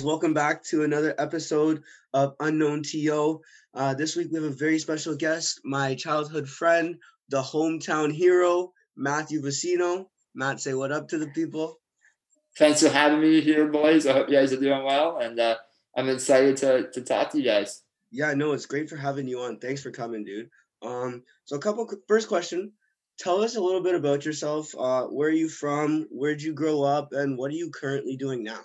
Guys, welcome back to another episode of Unknown TO. Uh, this week we have a very special guest, my childhood friend, the hometown hero, Matthew Vicino. Matt, say what up to the people. Thanks for having me here, boys. I hope you guys are doing well, and uh, I'm excited to, to talk to you guys. Yeah, no, it's great for having you on. Thanks for coming, dude. Um, so a couple first question. Tell us a little bit about yourself. Uh, where are you from? Where'd you grow up, and what are you currently doing now?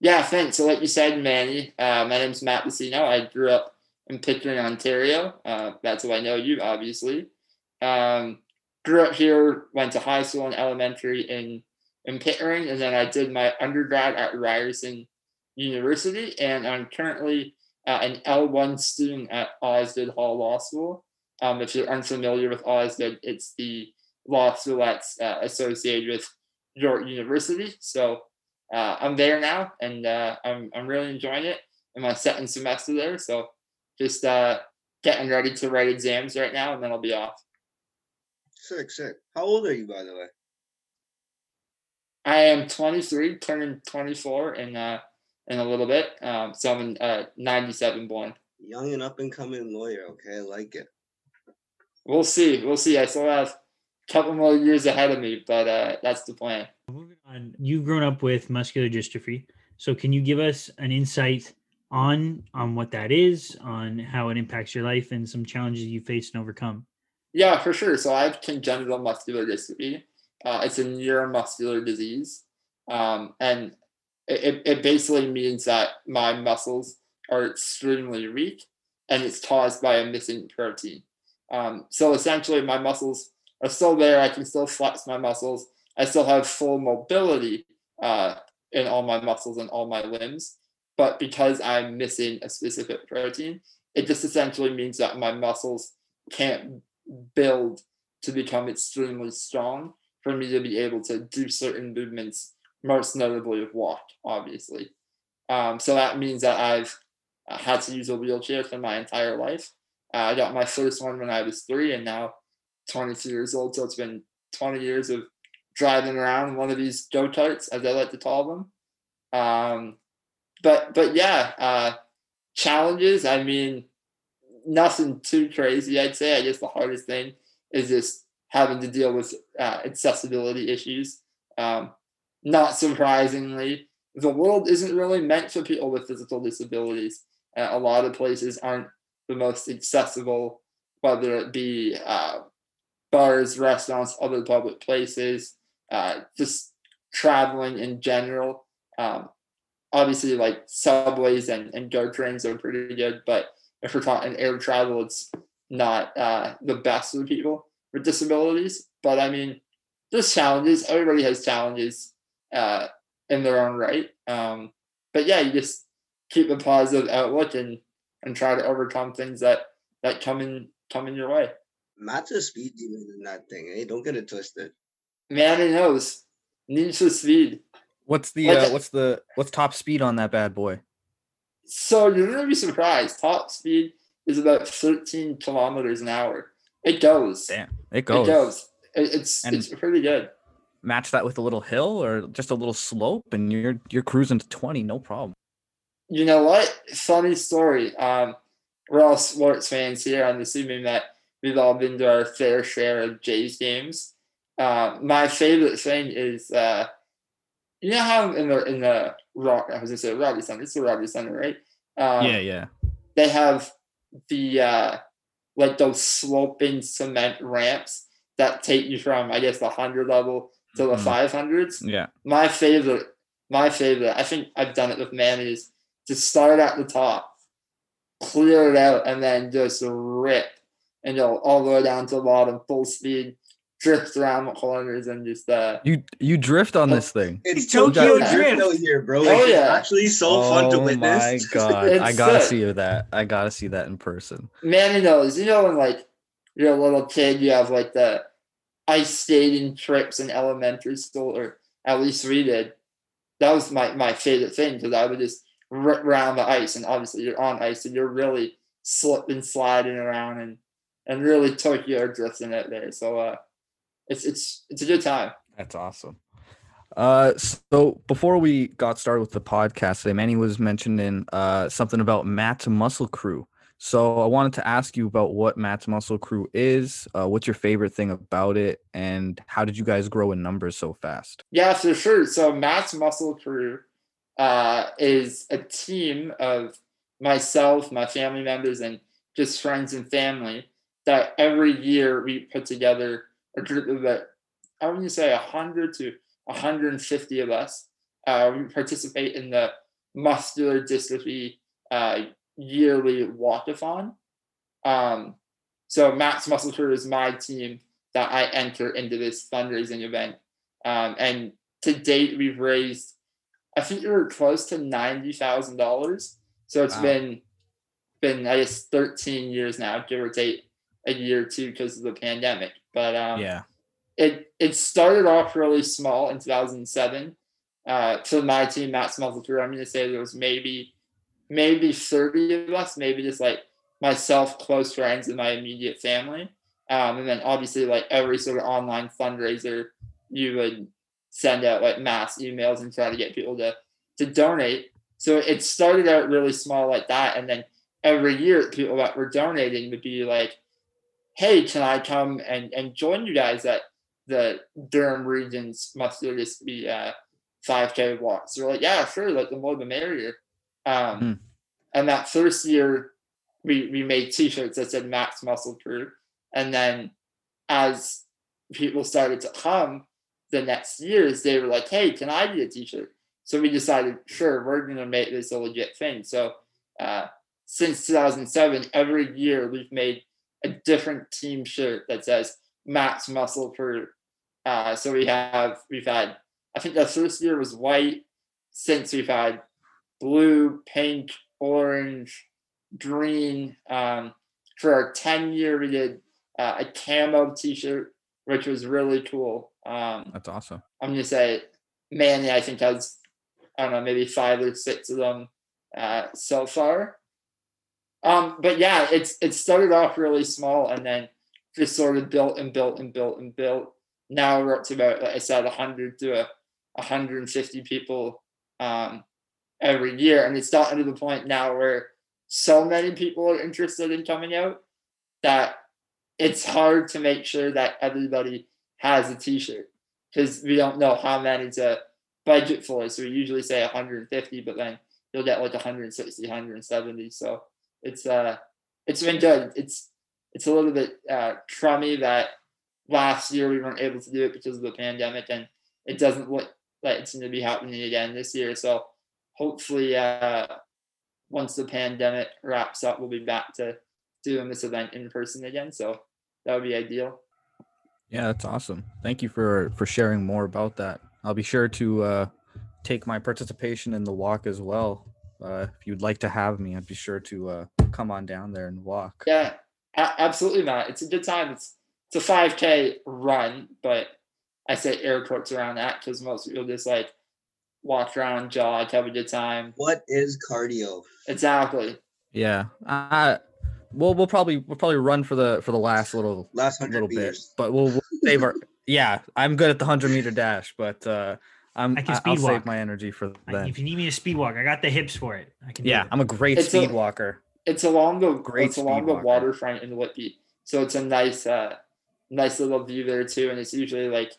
Yeah, thanks. So, like you said, Manny, uh, my name's Matt Vicino. I grew up in Pickering, Ontario. Uh, that's how I know you, obviously. Um, grew up here, went to high school and elementary in in Pickering, and then I did my undergrad at Ryerson University, and I'm currently uh, an L1 student at Osgoode Hall Law School. Um, if you're unfamiliar with Osgoode, it's the law school that's uh, associated with York University. So uh, I'm there now, and uh, I'm I'm really enjoying it. in my second semester there, so just uh, getting ready to write exams right now, and then I'll be off. Sick, sick. How old are you, by the way? I am 23, turning 24 in uh in a little bit. Um, so I'm uh 97 born. Young and up and coming lawyer. Okay, I like it. We'll see. We'll see. I still have couple more years ahead of me, but uh, that's the plan. Moving on, you've grown up with muscular dystrophy. So can you give us an insight on on what that is, on how it impacts your life, and some challenges you face and overcome? Yeah, for sure. So I have congenital muscular dystrophy. Uh, it's a neuromuscular disease, um, and it, it basically means that my muscles are extremely weak, and it's caused by a missing protein. Um, so essentially, my muscles are still there. I can still flex my muscles. I still have full mobility uh, in all my muscles and all my limbs. But because I'm missing a specific protein, it just essentially means that my muscles can't build to become extremely strong for me to be able to do certain movements, most notably of walk, obviously. Um, so that means that I've had to use a wheelchair for my entire life. Uh, I got my first one when I was three, and now 22 years old. So it's been 20 years of driving around one of these go karts, as I like to call them. Um, but but yeah, uh, challenges. I mean, nothing too crazy. I'd say. I guess the hardest thing is just having to deal with uh, accessibility issues. Um, not surprisingly, the world isn't really meant for people with physical disabilities. Uh, a lot of places aren't the most accessible, whether it be uh, bars, restaurants, other public places, uh, just traveling in general. Um, obviously, like subways and, and GO trains are pretty good, but if we're talking air travel, it's not uh, the best for people with disabilities. But I mean, there's challenges. Everybody has challenges uh, in their own right. Um, but yeah, you just keep a positive outlook and and try to overcome things that that come in come in your way. Matt's a speed demon in that thing. Hey, don't get it twisted. Man, it knows. Need for speed. What's the uh, what's the what's top speed on that bad boy? So you're gonna be surprised. Top speed is about 13 kilometers an hour. It goes. Damn, it goes. It goes. goes. It- it's And- it's pretty good. Match that with a little hill or just a little slope, and you're you're cruising to twenty, no problem. You know what? Funny story. Um, we're all sports fans here. I'm assuming that we've all been to our fair share of Jays games. Uh, my favorite thing is, uh, you know how in the in the rock I was gonna say Robbie Center. It's the Robbie Center, right? Um, yeah, yeah. They have the uh, like those sloping cement ramps that take you from I guess the hundred level to the Mhm. five hundreds Yeah. my favorite, my favorite, I think I've done it with Manny is to start at the top, clear it out, and then just rip and go all the way down to the bottom, full speed, drift around the corners, and just uh You you drift on this thing. It's Tokyo Tokyo Drift. Drift here, bro. Oh, Like, it's yeah. actually so fun to oh witness. my god, I gotta sick. see that. I gotta see that in person. Manny knows. You know when like you're a little kid, you have like the ice skating trips in elementary school, or at least we did. That was my my favorite thing because I would just rip around the ice, and obviously you're on ice, and you're really slipping, sliding around, and and really Tokyo drifting out there. So uh, it's it's it's a good time. That's awesome. Uh, so before we got started with the podcast today, Manny was mentioning uh something about Matt's Muscle Crew. So I wanted to ask you about what Matt's Muscle Crew is. Uh, what's your favorite thing about it, and how did you guys grow in numbers so fast? Yeah, for sure. So Matt's Muscle Crew uh, is a team of myself, my family members, and just friends and family that every year we put together a group of about, I would say 100 to 150 of us. Uh, we participate in the muscular dystrophy uh, yearly walkathon. Um, so Matt's Muscle Crew is my team that I enter into this fundraising event. Um, and to date, we've raised, I think we are close to ninety thousand dollars. So it's Wow. been been I guess thirteen years now, give or take a year or two because of the pandemic. But um, yeah. it it started off really small in 2007. Uh, to my team, Matt's Muscle Crew, I'm going to say there was maybe maybe 30 of us, maybe just like myself, close friends, and my immediate family. Um, and then obviously, like every sort of online fundraiser, you would send out like mass emails and try to get people to to donate. So it started out really small like that, and then every year, people that were donating would be like, "Hey, can I come and and join you guys at the Durham region's muscular dystrophy uh, 5K walk?" So we're like, "Yeah, sure. Like the more the merrier." Um, Hmm. And that first year, we we made T-shirts that said Matt's Muscle Crew, and then as people started to come the next years, they were like, "Hey, can I get a T-shirt?" So we decided, sure, we're gonna make this a legit thing. So uh, since 2007, every year we've made a different team shirt that says Matt's Muscle Crew. Uh, so we have we've had I think the first year was white. Since we've had blue, pink, orange, green. Um, for our 10 year, we did uh, a camo T-shirt, which was really cool. Um, That's awesome. I'm gonna say Manny, I think has I don't know, maybe five or six of them uh, so far. Um, but yeah, it's it started off really small and then just sort of built and built and built and built. Now we're up to about, like I said, 100 to a 150 people um, every year, and it's gotten to the point now where so many people are interested in coming out that it's hard to make sure that everybody has a T-shirt because we don't know how many to budget for. So we usually say 150, but then you'll get like 160, 170. So it's uh it's been good. It's it's a little bit uh crummy that last year we weren't able to do it because of the pandemic and it doesn't look like it's going to be happening again this year. So hopefully uh once the pandemic wraps up we'll be back to doing this event in person again. So that would be ideal. Yeah, that's awesome. Thank you for for sharing more about that. I'll be sure to uh, take my participation in the walk as well. Uh, if you'd like to have me, I'd be sure to uh, come on down there and walk. Yeah, a- absolutely, Matt. It's a good time. It's it's a 5K run, but I say air quotes around that because most people just like walk around, jog, have a good time. What is cardio? Exactly. Yeah. Uh, we'll we'll probably we'll probably run for the for the last little Last hundred little bit, but we'll, we'll save our. Yeah, I'm good at the hundred meter dash, but uh, I'm I can I- speed I'll save my energy for I- then. if you need me to speed walk, I got the hips for it. I can. Yeah. I'm a great It's a- speed walker. It's along the Great it's along speed the walker. waterfront in Whitby, so it's a nice uh nice little view there too. And it's usually like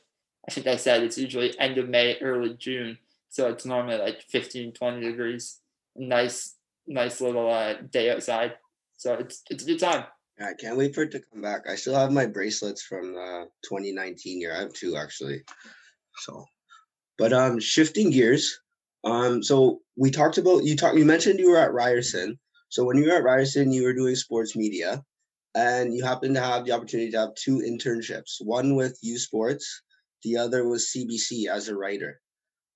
I think I said it's usually end of May, early June, so it's normally like 15, 20 degrees. Nice nice little uh, day outside. So it's it's a good time. Yeah, I can't wait for it to come back. I still have my bracelets from the 2019 year. I have two actually. So, but um, shifting gears. Um, so we talked about you talked. You mentioned you were at Ryerson. So when you were at Ryerson, you were doing sports media, and you happened to have the opportunity to have two internships. One with U Sports, the other was CBC as a writer.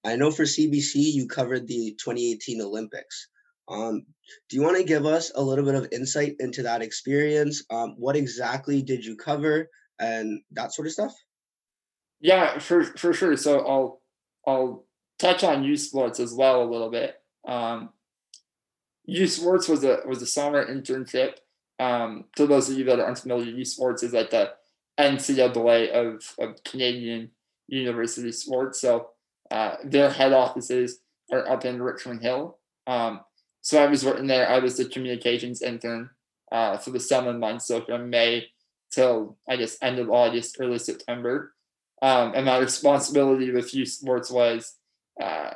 I know for CBC you covered the 2018 Olympics. Um, do you want to give us a little bit of insight into that experience? Um, what exactly did you cover and that sort of stuff? Yeah, for for sure. So I'll I'll touch on U Sports as well a little bit. Um, U Sports was a was a summer internship. Um, to those of you that are unfamiliar, U Sports is like the NCAA of, of Canadian university sports. So uh, their head offices are up in Richmond Hill. Um, so I was working there. I was the communications intern uh, for the summer months, so from May till I guess end of August, early September. Um, and my responsibility with U Sports was uh,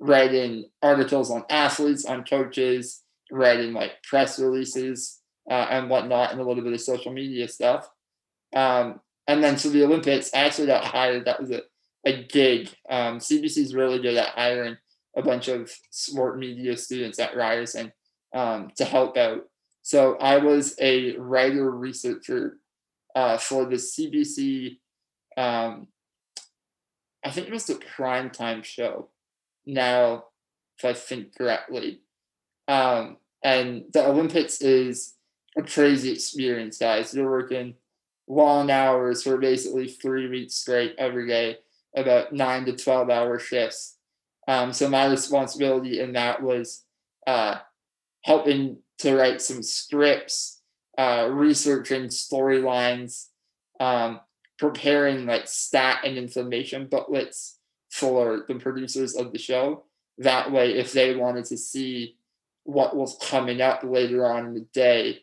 writing articles on athletes, on coaches, writing like press releases uh, and whatnot, and a little bit of social media stuff. Um, and then to the Olympics, I actually got hired. That was a, a gig. Um, CBC is really good at hiring a bunch of sport media students at Ryerson um, to help out. So I was a writer researcher uh, for the CBC. Um, I think it was the prime time show. Now, if I think correctly, um, and the Olympics is a crazy experience, guys. You're working long hours for basically three weeks straight every day, about nine to 12 hour shifts. Um, so my responsibility in that was uh, helping to write some scripts, uh, researching storylines, um, preparing like stat and information booklets for the producers of the show. That way, if they wanted to see what was coming up later on in the day,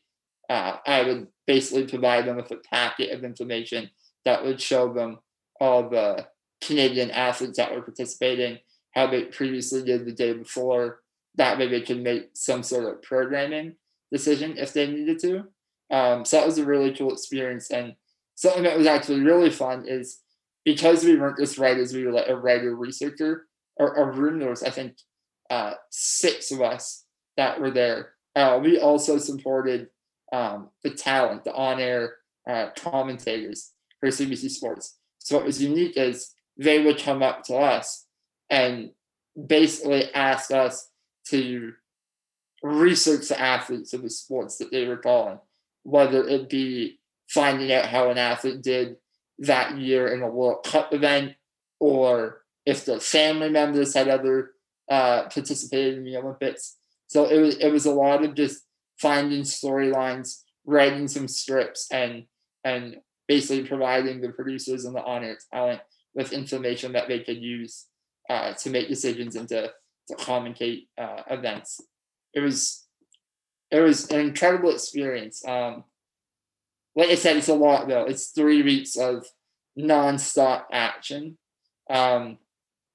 uh, I would basically provide them with a packet of information that would show them all the Canadian athletes that were participating, how they previously did the day before. That way they could make some sort of programming decision if they needed to. Um, so that was a really cool experience. And something that was actually really fun is because we weren't just writers, we were like a writer researcher. Our, our room, there was, I think, uh, six of us that were there. Uh, we also supported um, the talent, the on-air uh, commentators for CBC Sports. So what was unique is they would come up to us and basically ask us to research the athletes of the sports that they were calling, whether it be finding out how an athlete did that year in a World Cup event, or if the family members had ever uh, participated in the Olympics. So it was it was a lot of just finding storylines, writing some scripts, and and basically providing the producers and the on-air talent with information that they could use uh, to make decisions and to, to commentate uh, events. It was it was an incredible experience. Um, like I said, it's a lot though. It's three weeks of non-stop action. Um,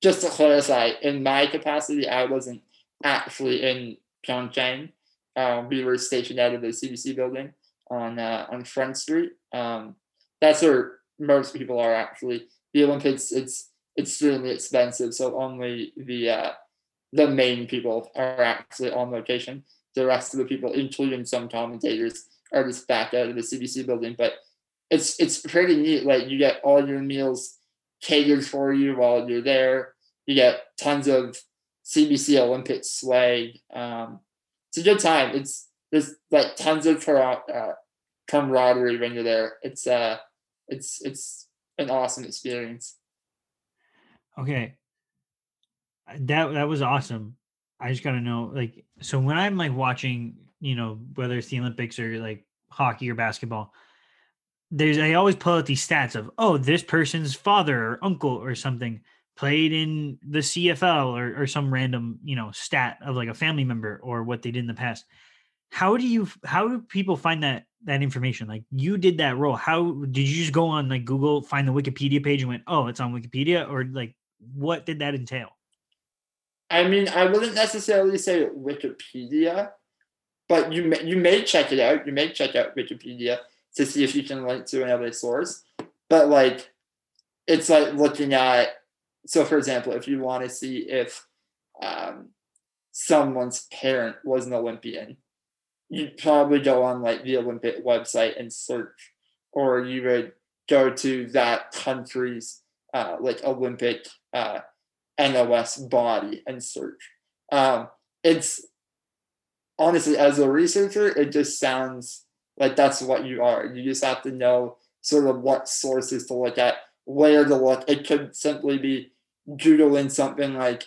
just to clarify, in my capacity, I wasn't actually in Pyeongchang. Um, we were stationed out of the CBC building on uh, on Front Street. Um, that's where most people are actually. The Olympics, it's extremely expensive, so only the uh, the main people are actually on location. The rest of the people, including some commentators, are just back out of the CBC building. But it's it's pretty neat. Like you get all your meals catered for you while you're there. You get tons of CBC Olympic swag. Um, it's a good time. It's there's like tons of uh, camaraderie when you're there. It's uh, it's it's an awesome experience. Okay, that that was awesome. I just gotta know, like, so when I'm like watching, you know, whether it's the Olympics or like hockey or basketball, there's I always pull out these stats of oh, this person's father or uncle or something played in the CFL or, or some random, you know, stat of like a family member or what they did in the past. How do you how do people find that that information? Like you did that role. How did you just go on like Google, find the Wikipedia page and went, oh, it's on Wikipedia? Or like what did that entail? I mean, I wouldn't necessarily say Wikipedia, but you may, you may check it out. You may check out Wikipedia to see if you can link to another source. But like, it's like looking at so for example, if you want to see if um, someone's parent was an Olympian, you'd probably go on like the Olympic website and search, or you would go to that country's uh, like Olympic uh, NOS body and search. Um, it's honestly, as a researcher, it just sounds like that's what you are. You just have to know sort of what sources to look at, where to look. It could simply be googling something like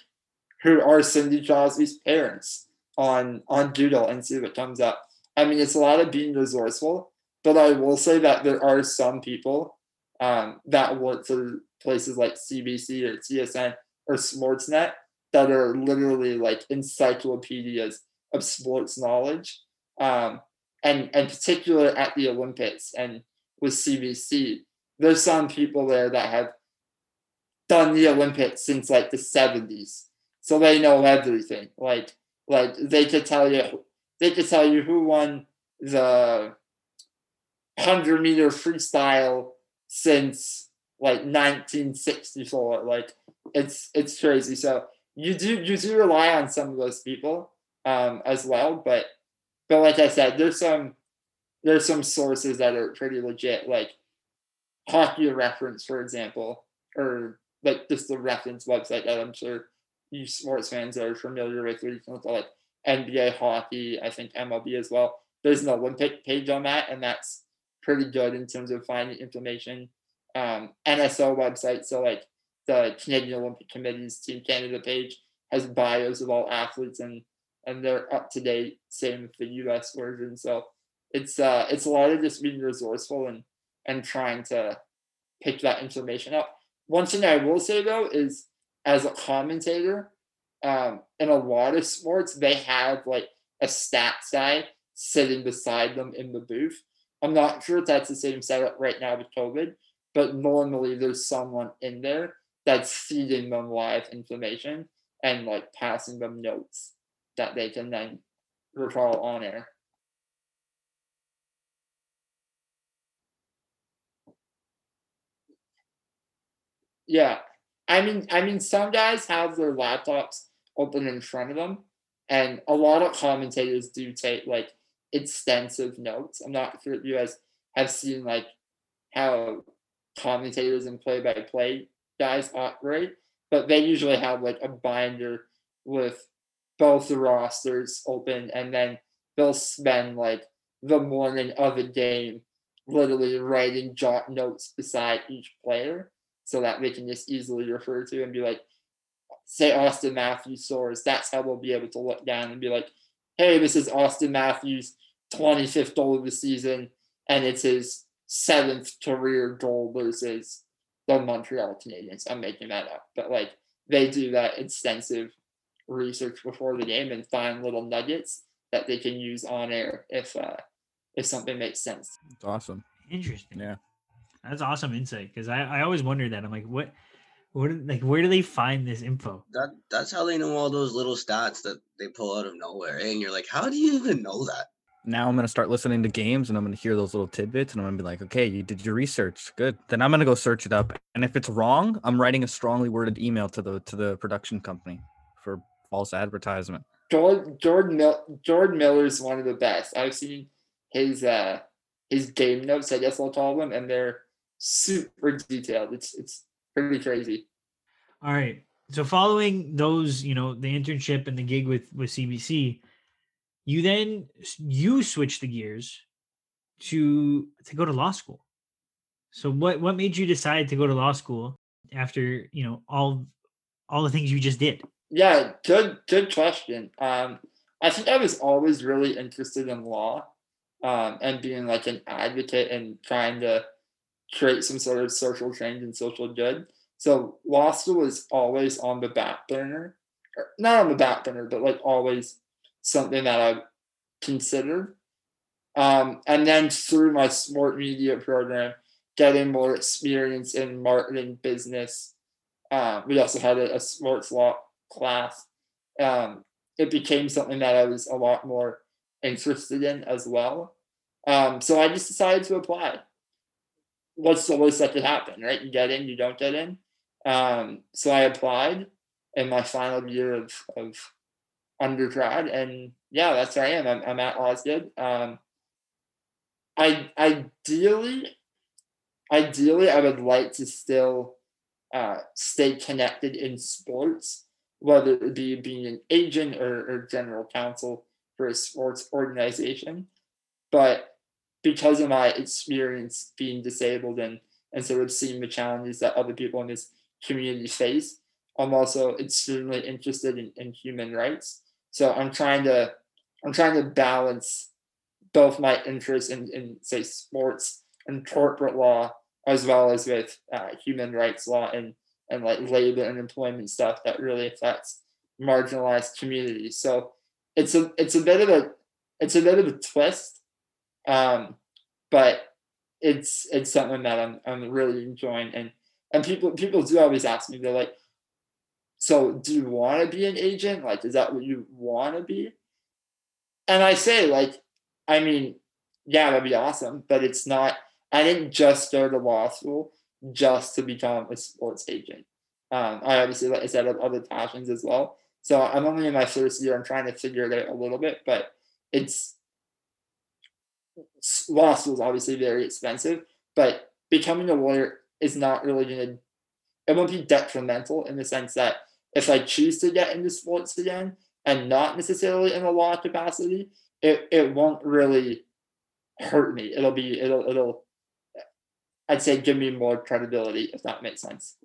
who are Sidney Crosby's parents on on Google and see what comes up. I mean, it's a lot of being resourceful, but I will say that there are some people um, that work for places like CBC or TSN or Sportsnet that are literally like encyclopedias of sports knowledge. Um, and and particular at the Olympics and with CBC, there's some people there that have done the Olympics since like the 70s. So they know everything. Like like they could tell you they could tell you who won the 100 meter freestyle since like 1964 like it's it's crazy so you do you do rely on some of those people um, as well but but like i said there's some there's some sources that are pretty legit like hockey reference for example or like just the reference website that i'm sure you sports fans are familiar with where you can look at like nba hockey i think mlb as well there's an olympic page on that and that's pretty good in terms of finding information um, NSO website. So like the Canadian Olympic Committee's Team Canada page has bios of all athletes and and they're up to date. Same with the U.S. version. So it's uh it's a lot of just being resourceful and and trying to pick that information up. One thing I will say though is as a commentator, um, in a lot of sports they have like a stats guy sitting beside them in the booth. I'm not sure if that's the same setup right now with COVID, but normally there's someone in there that's feeding them live information and like passing them notes that they can then recall on air. Yeah. I mean I mean some guys have their laptops open in front of them and a lot of commentators do take like extensive notes. I'm not sure if you guys have seen like how commentators and play by play guys operate, but they usually have like a binder with both the rosters open and then they'll spend like the morning of a game literally writing jot notes beside each player so that they can just easily refer to and be like, say Austin Matthews scores. That's how we'll be able to look down and be like, hey, this is Austin Matthews' 25th goal of the season, and it's his seventh career goal versus the Montreal Canadiens. I'm making that up, but like they do that extensive research before the game and find little nuggets that they can use on air if uh, if something makes sense. It's awesome. Interesting. Yeah. That's awesome insight because I, I always wondered that. I'm like, what, what, like, where do they find this info? That that's how they know all those little stats that they pull out of nowhere, and you're like, how do you even know that? now I'm gonna start listening to games and I'm gonna hear those little tidbits and I'm gonna be like, okay, you did your research, good. Then I'm gonna go search it up, and if it's wrong, I'm writing a strongly worded email to the to the production company for false advertisement. Jordan Jordan Mil- Jordan Miller is one of the best. I've seen his uh his game notes, I guess I'll call them, and they're super detailed. It's it's pretty crazy. All right. So following those, you know, the internship and the gig with with CBC, you then you switch the gears to to go to law school. So what what made you decide to go to law school after you know all all the things you just did? Yeah, good good question. Um, I think I was always really interested in law um, and being like an advocate and trying to create some sort of social change and social good. So law school was always on the back burner, not on the back burner, but like always something that I considered. Um, and then through my sport media program, getting more experience in marketing business. Uh, we also had a, a, sports law class. Um, it became something that I was a lot more interested in as well. Um, so I just decided to apply. What's the worst that could happen, right? You get in, you don't get in. Um, so I applied in my final year of, of undergrad, and yeah, that's where I am. I'm, I'm at Osgoode. Um, I ideally, ideally, I would like to still uh, stay connected in sports, whether it be being an agent or, or general counsel for a sports organization. But because of my experience being disabled and, and sort of seeing the challenges that other people in this community face, I'm also extremely interested in, in human rights. So I'm trying to I'm trying to balance both my interests in, in say sports and corporate law as well as with uh, human rights law and and like labor and employment stuff that really affects marginalized communities. So it's a it's a bit of a it's a bit of a twist, um, but it's it's something that I'm I'm really enjoying and and people people do always ask me they're like, so do you want to be an agent? Like, is that what you want to be? And I say like, I mean, yeah, that'd be awesome, but it's not. I didn't just go to law school just to become a sports agent. Um, I obviously, like I said, have other passions as well. So I'm only in my first year. I'm trying to figure it out a little bit, but it's law school is obviously very expensive. But becoming a lawyer is not really going to. It won't be detrimental in the sense that if I choose to get into sports again and not necessarily in a law capacity, it, it won't really hurt me. It'll be it'll it'll I'd say give me more credibility if that makes sense.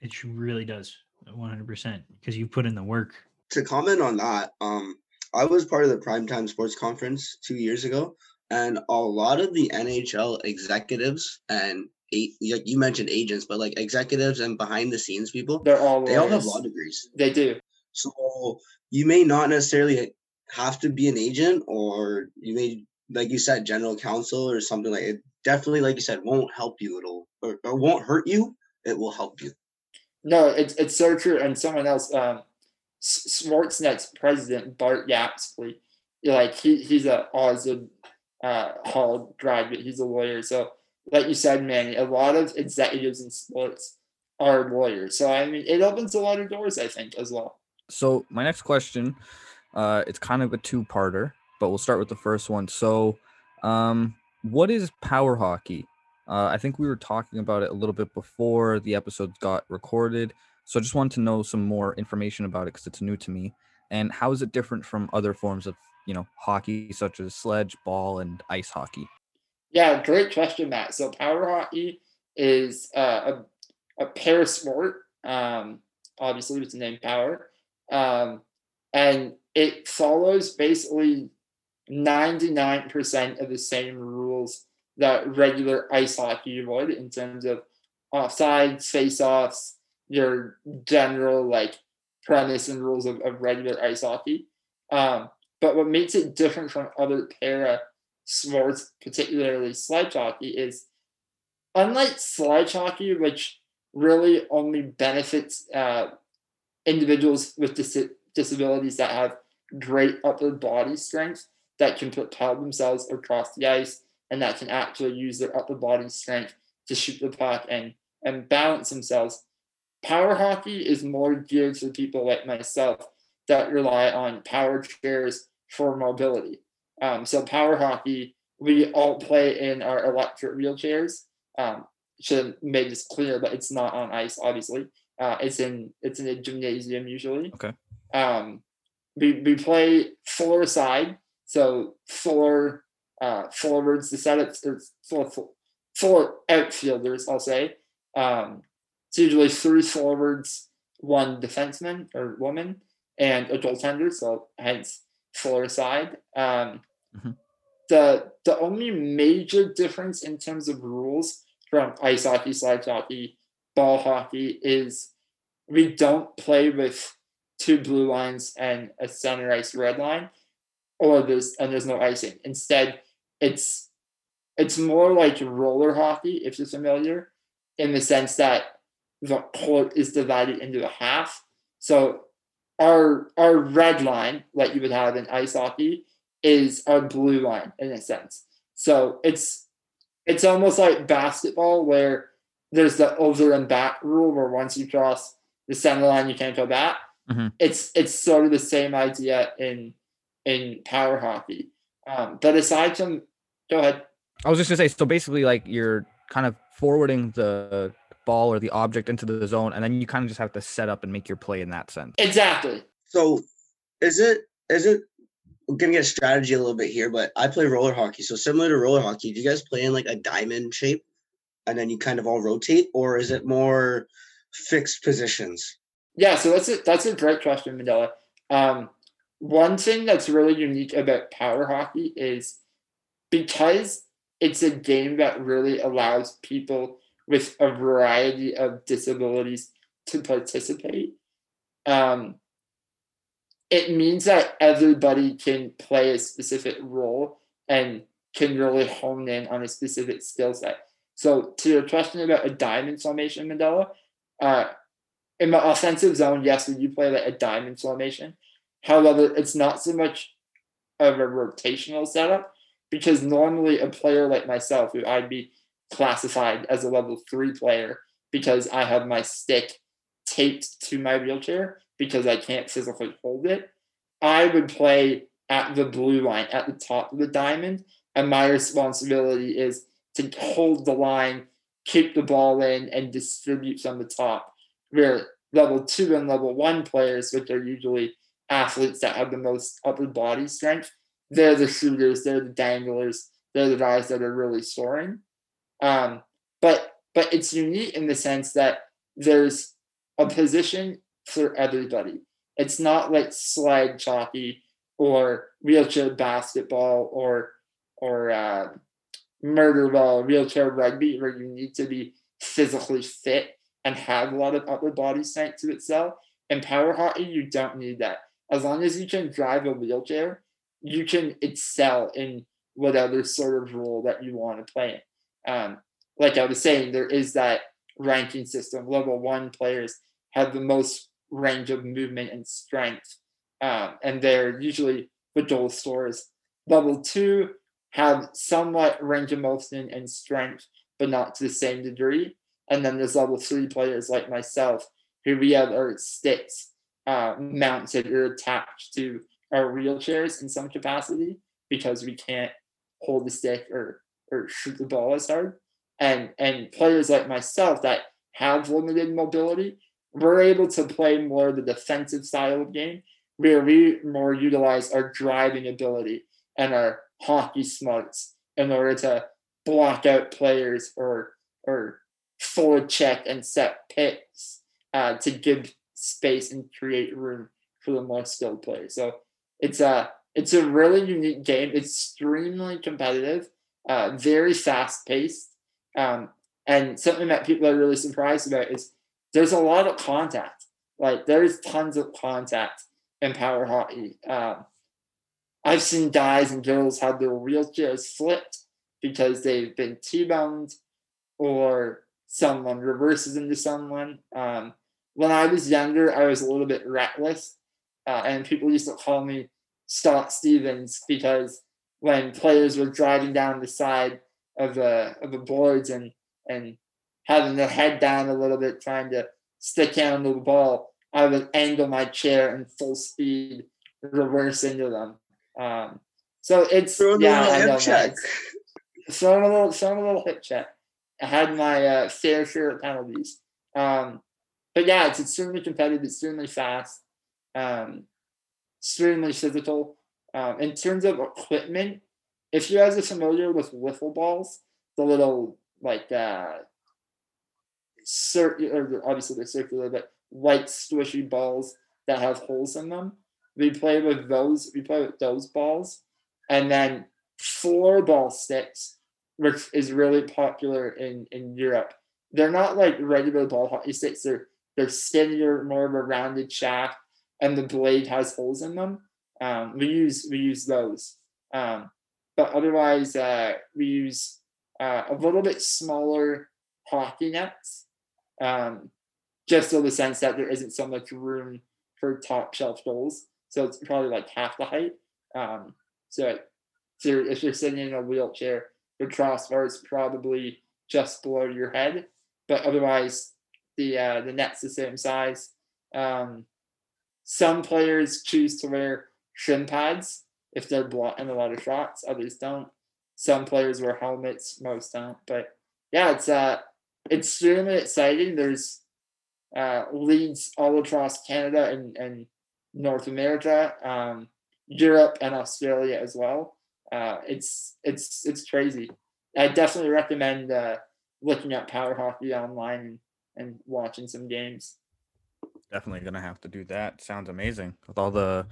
It really does, one hundred percent, because you put in the work. To comment on that, um, I was part of the Primetime Sports Conference two years ago, and a lot of the NHL executives and eight, like you mentioned agents, but like executives and behind the scenes people, They're all they all have law degrees. They do. So you may not necessarily have to be an agent, or you may, like you said, general counsel or something like it. Definitely, like you said, won't help you. It'll or, or won't hurt you. It will help you. No, it's it's so true. And someone else, um, S- Sportsnet's president Bart Yabsley, like he he's a Osgoode uh, Hall graduate. He's a lawyer. So, like you said, Manny, a lot of executives in sports are lawyers. So I mean, it opens a lot of doors. I think as well. So my next question, uh, it's kind of a two-parter, but we'll start with the first one. So, um, what is power hockey? Uh, I think we were talking about it a little bit before the episode got recorded. So I just wanted to know some more information about it because it's new to me. And how is it different from other forms of, you know, hockey such as sledge, ball, and ice hockey? Yeah, great question, Matt. So power hockey is uh, a, a para sport, um, obviously with the name power, um, and it follows basically 99% of the same rules that regular ice hockey would in terms of offsides, face-offs, your general like premise and rules of, of regular ice hockey. Um, but what makes it different from other para sports, particularly sledge hockey, is unlike sledge hockey, which really only benefits uh, individuals with dis- disabilities that have great upper body strength that can propel themselves across the ice and that can actually use their upper body strength to shoot the puck and and balance themselves. Power hockey is more geared to people like myself that rely on power chairs for mobility. Um, so power hockey, we all play in our electric wheelchairs. Um, should have made this clear, but it's not on ice, obviously. Uh, it's in it's in a gymnasium usually. Okay. Um, we we play four side, so four uh, forwards. The setup there's four, four four outfielders, I'll say. Um, it's usually three forwards, one defenseman or woman, and a goaltender. So hence four side. Um, Mhm. The the only major difference in terms of rules from ice hockey, sledge hockey, ball hockey is we don't play with two blue lines and a center ice red line, or there's and there's no icing. Instead, it's it's more like roller hockey, if you're familiar, in the sense that the court is divided into a half. So our our red line, like you would have in ice hockey, is our blue line in a sense. So it's it's almost like basketball where there's the over and back rule where once you cross the center line you can't go back. Mhm. It's it's sort of the same idea in in power hockey. Um, but aside from go ahead. I was just gonna say, so basically, like you're kind of forwarding the ball or the object into the zone, and then you kind of just have to set up and make your play in that sense. Exactly. So is it is it I'm gonna get strategy a little bit here, but I play roller hockey. So similar to roller hockey, do you guys play in like a diamond shape and then you kind of all rotate, or is it more fixed positions? Yeah, so that's a that's a great question, Mandela. Um, one thing that's really unique about power hockey is because it's a game that really allows people with a variety of disabilities to participate, um, it means that everybody can play a specific role and can really hone in on a specific skill set. So, to your question about a diamond formation, Mandela, uh, in the offensive zone, yes, do play like a diamond formation. However, it's not so much of a rotational setup because normally a player like myself, who I'd be classified as a level three player because I have my stick taped to my wheelchair because I can't physically hold it, I would play at the blue line at the top of the diamond. And my responsibility is to hold the line, keep the ball in, and distribute from the top. Where level two and level one players, which are usually athletes that have the most upper body strength, they're the shooters, they're the danglers, they're the guys that are really soaring. Um, but but it's unique in the sense that there's a position for everybody. It's not like sledge hockey or wheelchair basketball or or uh, murder ball, wheelchair rugby, where you need to be physically fit and have a lot of upper body strength to excel. In power hockey, you don't need that. As long as you can drive a wheelchair, you can excel in whatever sort of role that you want to play. Um, like I was saying, there is that ranking system. Level one players have the most range of movement and strength, um, and they're usually the goal scorers. Level two have somewhat range of motion and strength, but not to the same degree. And then there's level three players like myself, who we have our sticks uh, mounted or attached to our wheelchairs in some capacity because we can't hold the stick or or shoot the ball as hard. And and players like myself that have limited mobility, we're able to play more the defensive style of game where we more utilize our driving ability and our hockey smarts in order to block out players or or forecheck and set picks uh, to give space and create room for the more skilled players. So it's a it's a really unique game. It's extremely competitive, uh, very fast paced, um, and something that people are really surprised about is there's a lot of contact. Like there's tons of contact in power hockey. Um, I've seen guys and girls have their wheelchairs flipped because they've been T-boned or someone reverses into someone. Um, when I was younger, I was a little bit reckless, uh, and people used to call me Scott Stevens because when players were driving down the side of the of the boards and and having their head down a little bit, trying to stick down the ball, I would angle my chair in full speed, reverse into them. Um, so it's Throw yeah, a I know, hip check. Throw a little, throw a little hip check. I had my uh, fair share of penalties. Um, but yeah, it's extremely competitive, extremely fast, um, extremely physical. Um, in terms of equipment, if you guys are familiar with wiffle balls, the little like uh, circular, obviously they're circular, but white squishy balls that have holes in them. We play with those. We play with those balls, and then floor ball sticks, which is really popular in in Europe. They're not like regular ball hockey sticks. They're they're skinnier, more of a rounded shaft, and the blade has holes in them. Um, we use we use those, um, but otherwise uh, we use uh, a little bit smaller hockey nets, um, just in the sense that there isn't so much room for top shelf goals. So it's probably like half the height. Um, so if you're, if you're sitting in a wheelchair, your crossbar is probably just below your head, but otherwise the uh, the net's the same size. Um, some players choose to wear shin pads if they're blocking a lot of shots. Others don't. Some players wear helmets. Most don't. But yeah, it's uh, extremely exciting. There's uh, leagues all across Canada and, and North America, um, Europe, and Australia as well. Uh, it's it's it's crazy. I definitely recommend uh, looking at power hockey online and, watching some games. Definitely gonna have to do that. Sounds amazing with all the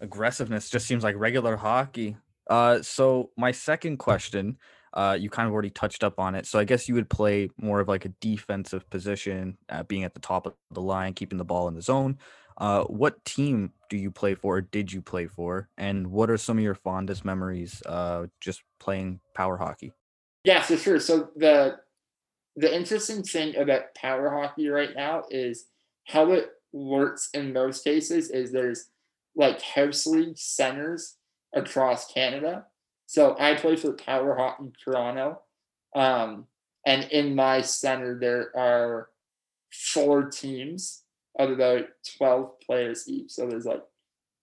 aggressiveness. Just seems like regular hockey. Uh, so my second question, Uh, you kind of already touched up on it. So I guess you would play more of like a defensive position, uh, being at the top of the line, keeping the ball in the zone. Uh, what team do you play for? Or did you play for? And what are some of your fondest memories uh, just playing power hockey? Yeah, for sure. So the the interesting thing about power hockey right now is how it works in most cases is there's like house league centers across Canada. So I play for Power Hockey Toronto. Um, and in my center, there are four teams of about 12 players each. So there's like,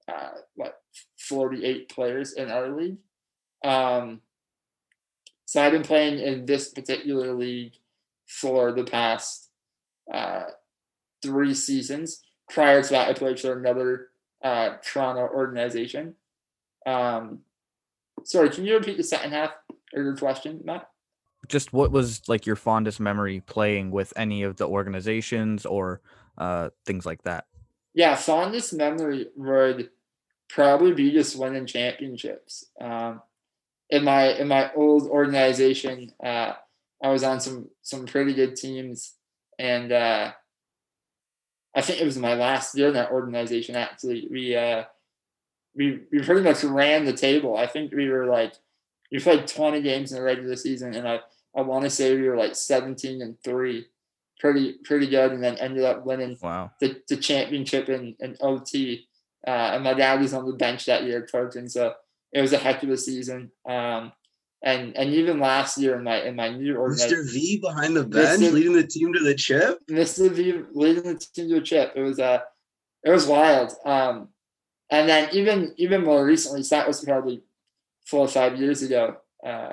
uh, what, 48 players in our league. Um, so I've been playing in this particular league for the past uh, three seasons. Prior to that, I played for another uh, Toronto organization. Um, sorry, can you repeat the second half of your question, Matt? Just what was like your fondest memory playing with any of the organizations or uh, things like that? Yeah, fondest memory would probably be just winning championships. Um, in my in my old organization, uh, I was on some some pretty good teams, and uh, I think it was my last year in that organization. Actually, we uh, we we pretty much ran the table. I think we were like we played 20 games in the regular season, and I I want to say we were like 17 and three, pretty pretty good, and then ended up winning wow. the, the championship in, in OT. Uh, and my dad was on the bench that year coaching, so it was a heck of a season. Um, and and even last year in my in my new organization, Mr. V behind the bench, Mr. leading the team to the chip. Mr. V leading the team to a chip. It was uh it was wild. Um, and then even even more recently, so that was probably four or five years ago. Uh,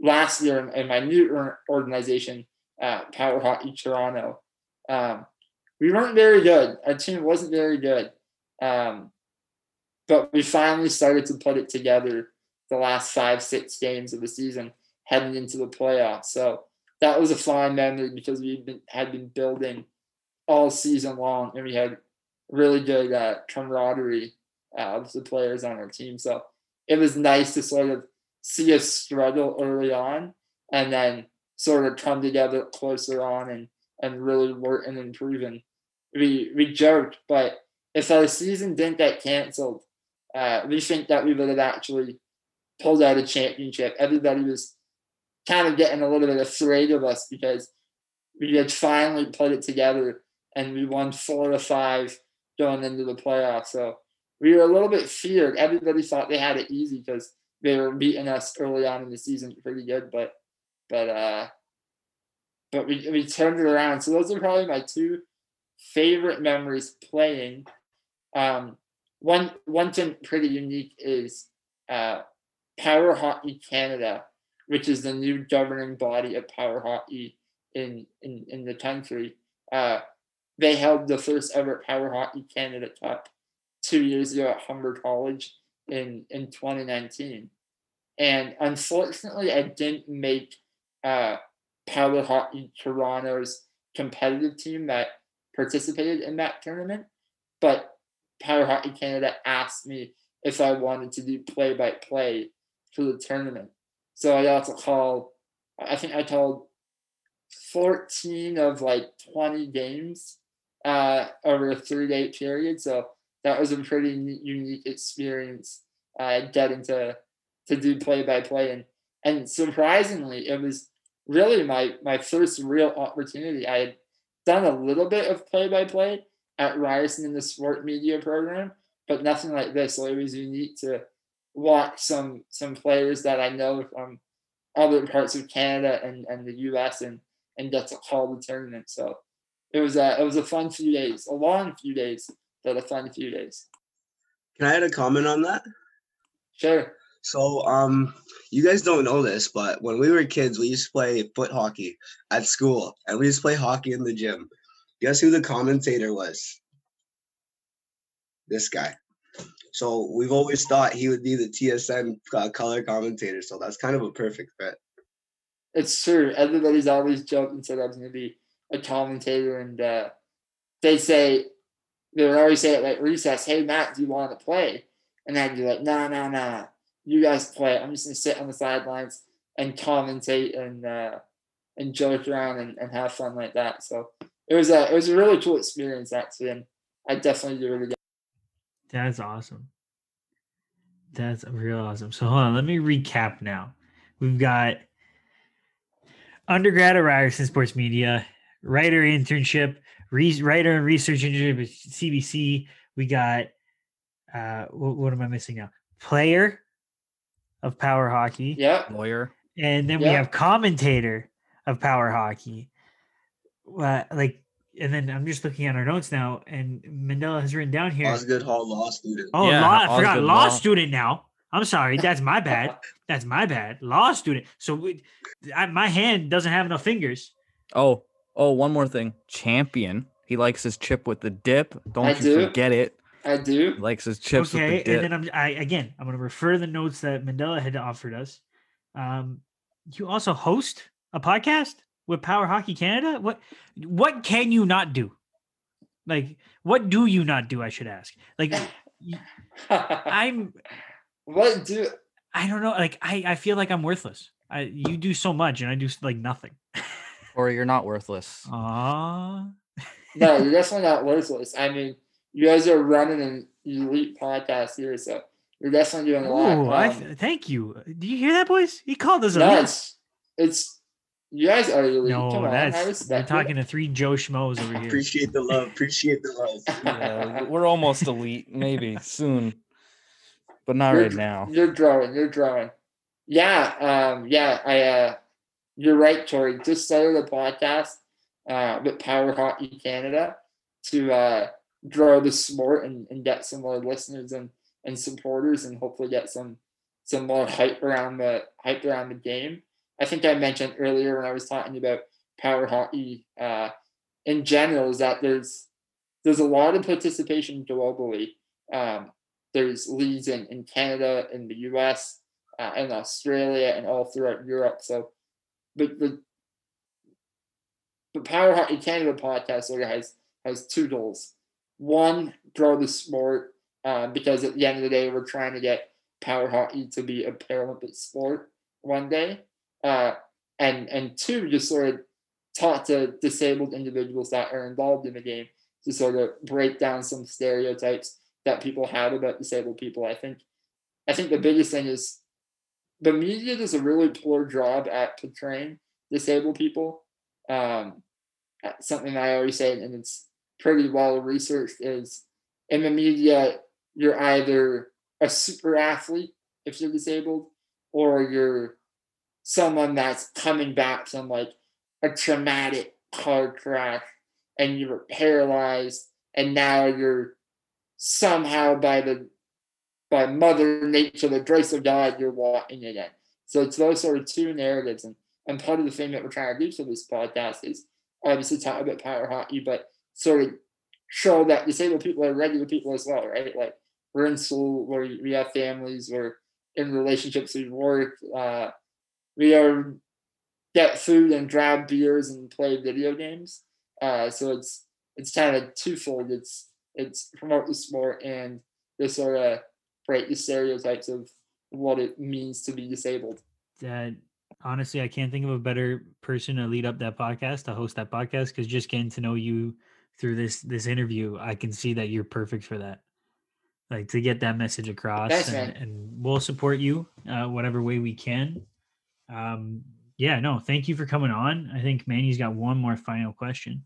last year in, in my new organization, uh, Power Hockey Toronto, um, we weren't very good. Our team wasn't very good, um, but we finally started to put it together the last five six games of the season heading into the playoffs. So that was a fine memory because we had been building all season long, and we had really good uh, camaraderie uh, of the players on our team. So it was nice to sort of see us struggle early on and then sort of come together closer on and, and really work and improve. And we, we joked, but if our season didn't get canceled, uh, we think that we would have actually pulled out a championship. Everybody was kind of getting a little bit afraid of us because we had finally put it together and we won four or five going into the playoffs. So we were a little bit feared. Everybody thought they had it easy because they were beating us early on in the season pretty good, but but uh but we we turned it around. So those are probably my two favorite memories playing. Um one one thing pretty unique is uh Power Hockey Canada, which is the new governing body of power hockey in in, in the country. Uh they held the first ever Power Hockey Canada Cup two years ago at Humber College in, in 2019. And unfortunately, I didn't make uh, Power Hockey Toronto's competitive team that participated in that tournament. But Power Hockey Canada asked me if I wanted to do play by play for the tournament. So I got to call, I think I called 14 of like 20 games uh, over a three day period. So that was a pretty unique experience uh, getting to to do play by play and and surprisingly it was really my my first real opportunity. I had done a little bit of play by play at Ryerson in the sport media program, but nothing like this. So it was unique to watch some some players that I know from other parts of Canada and, and the US and and get to call the tournament. So it was a it was a fun few days, a long few days, but a fun few days. Can I add a comment on that? Sure. So, um, you guys don't know this, but when we were kids, we used to play foot hockey at school, and we used to play hockey in the gym. Guess who the commentator was? This guy. So we've always thought he would be the TSN uh, color commentator. So that's kind of a perfect fit. It's true. Everybody's always joked and said I was going to be a commentator, and uh, they say they would always say at like recess, "Hey Matt, do you want to play?" And I'd be like, "No, no, no, you guys play. I'm just gonna sit on the sidelines and commentate and uh, and joke around and, and have fun like that. So it was a it was a really cool experience actually, and I definitely do again. That's awesome. That's real awesome. So hold on, let me recap now. We've got undergrad at Ryerson Sports Media, writer internship, re- writer and research internship at CBC. We got uh what, what am I missing now? Player of power hockey. Yeah, Lawyer. And then we have commentator of power hockey. Uh, like and then I'm just looking at our notes now, and Mandela has written down here. Osgoode Hall law student. Oh, Yeah, law, I forgot law, Law. student now. I'm sorry, that's my bad. That's my bad. Law student. So we, I, my hand doesn't have enough fingers. Oh, oh, one more thing. Champion. He likes his chip with the dip. Don't I you do. forget it. I do. He likes his chips okay, with the dip. and then I'm I again. I'm going to refer to the notes that Mandela had offered us. Um, you also host a podcast with Power Hockey Canada. What what can you not do? Like what do you not do? I should ask. Like I'm. what do I don't know. Like I I feel like I'm worthless. I you do so much and I do like nothing. or you're not worthless. Ah. no, you're definitely not worthless. I mean, you guys are running an elite podcast here, so you're definitely doing a lot. Ooh, I Um, th- thank you. Do you hear that, boys? He called us a no, elite. it's it's you guys are elite. No, Come on, I that's we're respect it. talking to three Joe Schmoes over here. Appreciate the love. Appreciate the love. Yeah, we're almost elite. Maybe soon, but not You're right now. You're growing. You're growing. Yeah. Um. Yeah. I. Uh. You're right, Tori. Just started a podcast. Uh. With Power Hockey Canada to uh grow the sport and, and get some more listeners and and supporters and hopefully get some some more hype around the hype around the game. I think I mentioned earlier when I was talking about power hockey uh, in general is that there's there's a lot of participation globally. Um, there's leagues in, in Canada, in the US, uh, in Australia, and all throughout Europe. So, but the the Power Hockey Canada podcast sort of has has two goals. One, grow the sport uh, because at the end of the day, we're trying to get power hockey to be a Paralympic sport one day. Uh, and and two, just sort of talk to disabled individuals that are involved in the game to sort of break down some stereotypes that people have about disabled people. I think I think the biggest thing is the media does a really poor job at portraying disabled people. Um, something I always say, and it's pretty well researched, is in the media, you're either a super athlete if you're disabled, or you're someone that's coming back from like a traumatic car crash and you were paralyzed and now you're somehow by the by mother nature the grace of god you're walking again. So it's those sort of two narratives. And and part of the thing that we're trying to do for this podcast is obviously talk about power hockey but sort of show that disabled people are regular people as well right? Like we're in school where we have families we're in relationships we work uh we are get food and grab beers and play video games. Uh, so it's it's kind of twofold. It's it's promote the sport and to sort of break the stereotypes of what it means to be disabled. That honestly, I can't think of a better person to lead up that podcast, to host that podcast, because just getting to know you through this this interview, I can see that you're perfect for that. Like to get that message across, and, and we'll support you uh, whatever way we can. Um, yeah, no, thank you for coming on. I think Manny's got one more final question.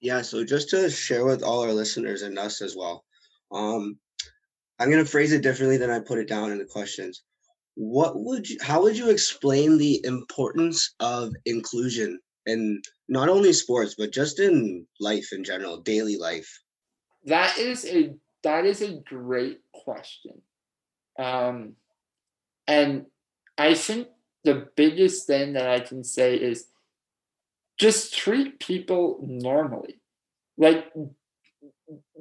Yeah, so just to share with all our listeners and us as well, um, I'm gonna phrase it differently than I put it down in the questions. What would you, how would you explain the importance of inclusion in not only sports but just in life in general, daily life? That is a that is a great question. Um, and I think the biggest thing that I can say is just treat people normally. Like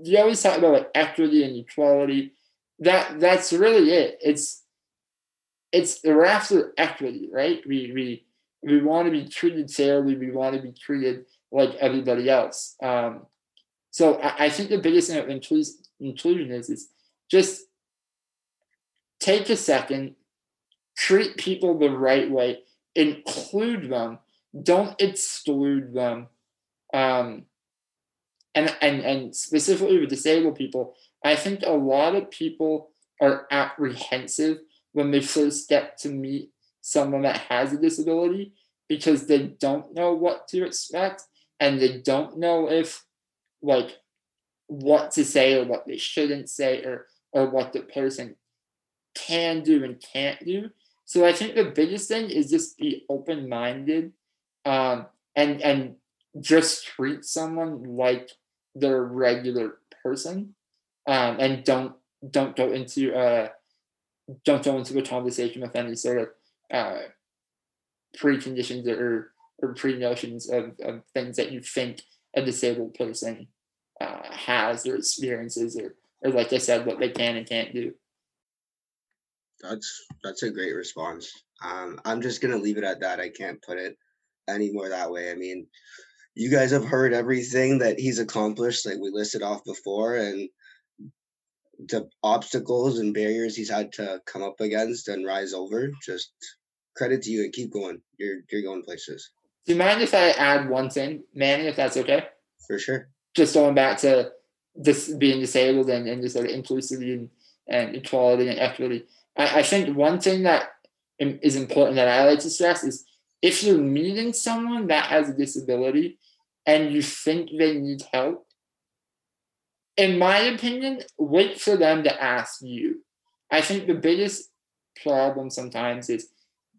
you always talk about like equity and equality. That that's really it. It's it's we're after equity, right? We we we want to be treated fairly. We want to be treated like everybody else. Um, so I, I think the biggest thing of inclus- inclusion is is just take a second, treat people the right way, include them, don't exclude them. Um, and, and, and specifically with disabled people, I think a lot of people are apprehensive when they first get to meet someone that has a disability because they don't know what to expect and they don't know if like what to say or what they shouldn't say or or what the person can do and can't do. So I think the biggest thing is just be open minded um, and and just treat someone like their regular person um, and don't don't go into uh, don't go into a conversation with any sort of uh, preconditions or or pre notions of, of things that you think a disabled person uh, has or experiences or or like I said, what they can and can't do. That's that's a great response. Um, I'm just gonna leave it at that. I can't put it any more that way. I mean, you guys have heard everything that he's accomplished, like we listed off before, and the obstacles and barriers he's had to come up against and rise over. Just credit to you and keep going. You're you're going places. Do you mind if I add one thing, Manny, if that's okay? For sure. Just going back to this being disabled and, and just sort of inclusivity and, and equality and equity. I, I think one thing that is important that I like to stress is if you're meeting someone that has a disability and you think they need help, in my opinion, wait for them to ask you. I think the biggest problem sometimes is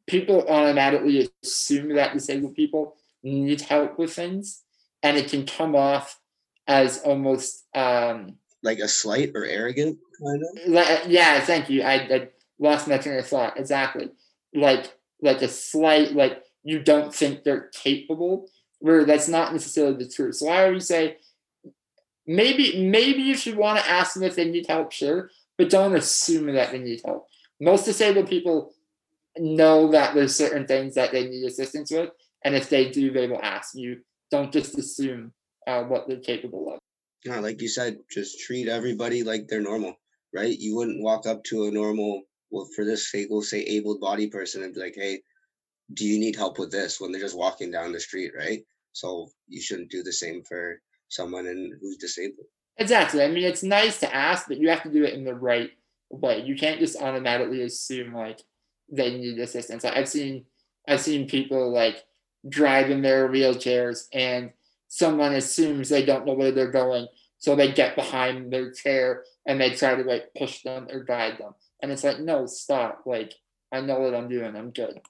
people automatically assume that disabled people need help with things, and it can come off as almost um, like a slight or arrogant kind of. Yeah, thank you. I, I lost my train of thought. Exactly, like like a slight like you don't think they're capable, where that's not necessarily the truth. So I always say maybe maybe you should want to ask them if they need help, sure, but don't assume that they need help. Most disabled people know that there's certain things that they need assistance with, and if they do, they will ask you. Don't just assume uh, what they're capable of. Yeah, like you said, just treat everybody like they're normal, right? You wouldn't walk up to a normal, well, for this sake, we'll say able bodied person and be like, hey, do you need help with this when they're just walking down the street, right? So you shouldn't do the same for someone in, who's disabled. Exactly. I mean, it's nice to ask, but you have to do it in the right way. You can't just automatically assume like they need assistance. I've seen I've seen people like drive in their wheelchairs and someone assumes they don't know where they're going, so they get behind their chair and they try to like push them or guide them. And it's like, no, stop. Like, I know what I'm doing. I'm good.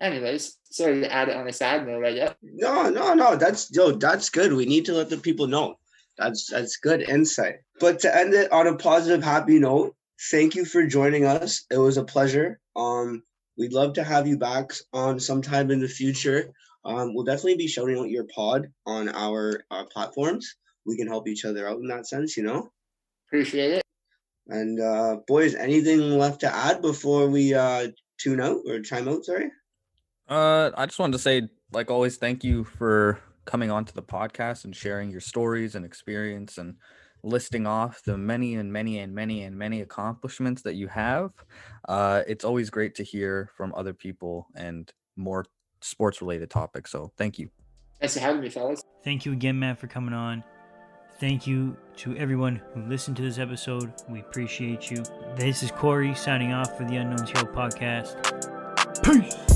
Anyways, sorry to add it on a side note, I guess. No, no, no. That's yo, that's good. We need to let the people know. That's that's good insight. But to end it on a positive, happy note, thank you for joining us. It was a pleasure. Um, we'd love to have you back on sometime in the future. Um, we'll definitely be shouting out your pod on our, our platforms. We can help each other out in that sense, you know. Appreciate it. And uh, boys, anything left to add before we uh, tune out or chime out? Sorry. Uh, I just wanted to say, like always, thank you for coming onto the podcast and sharing your stories and experience and listing off the many and many and many and many accomplishments that you have. Uh, it's always great to hear from other people and more sports related topics. So thank you. Thanks for having me, fellas. Thank you again, Matt, for coming on. Thank you to everyone who listened to this episode. We appreciate you. This is Corey signing off for the Unknowns Hero podcast. Peace.